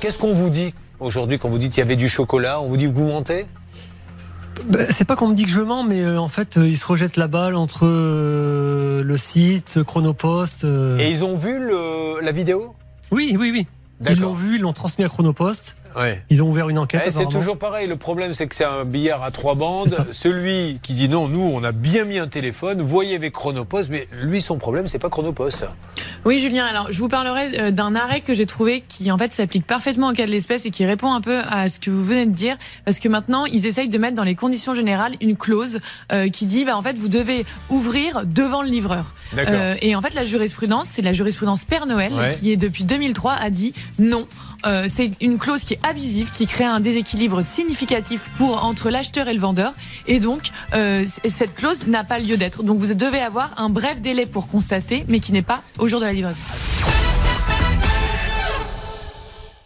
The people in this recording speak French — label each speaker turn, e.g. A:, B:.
A: Qu'est-ce qu'on vous dit aujourd'hui quand vous dites qu'il y avait du chocolat? On vous dit que vous mentez?
B: Bah, c'est pas qu'on me dit que je mens, mais euh, en fait, euh, ils se rejettent la balle entre euh, le site, Chronopost.
A: Et ils ont vu le, la vidéo?
B: Oui, oui, oui. Ils l'ont vu, ils l'ont transmis à Chronopost. Ils ont ouvert une enquête.
A: Eh, c'est toujours pareil. Le problème, c'est que c'est un billard à trois bandes. Celui qui dit non, nous, on a bien mis un téléphone. Voyez avec Chronopost, mais lui, son problème, c'est pas Chronopost.
C: Oui, Julien. Alors, je vous parlerai euh, d'un arrêt que j'ai trouvé qui, en fait, s'applique parfaitement au cas de l'espèce et qui répond un peu à ce que vous venez de dire, parce que maintenant, ils essayent de mettre dans les conditions générales une clause euh, qui dit, bah, en fait, vous devez ouvrir devant le livreur. Euh, et en fait, la jurisprudence, c'est la jurisprudence Père Noël qui est depuis 2003 a dit non. Euh, c'est une clause qui est abusive, qui crée un déséquilibre significatif pour entre l'acheteur et le vendeur, et donc euh, cette clause n'a pas lieu d'être. Donc vous devez avoir un bref délai pour constater, mais qui n'est pas au jour de la livraison.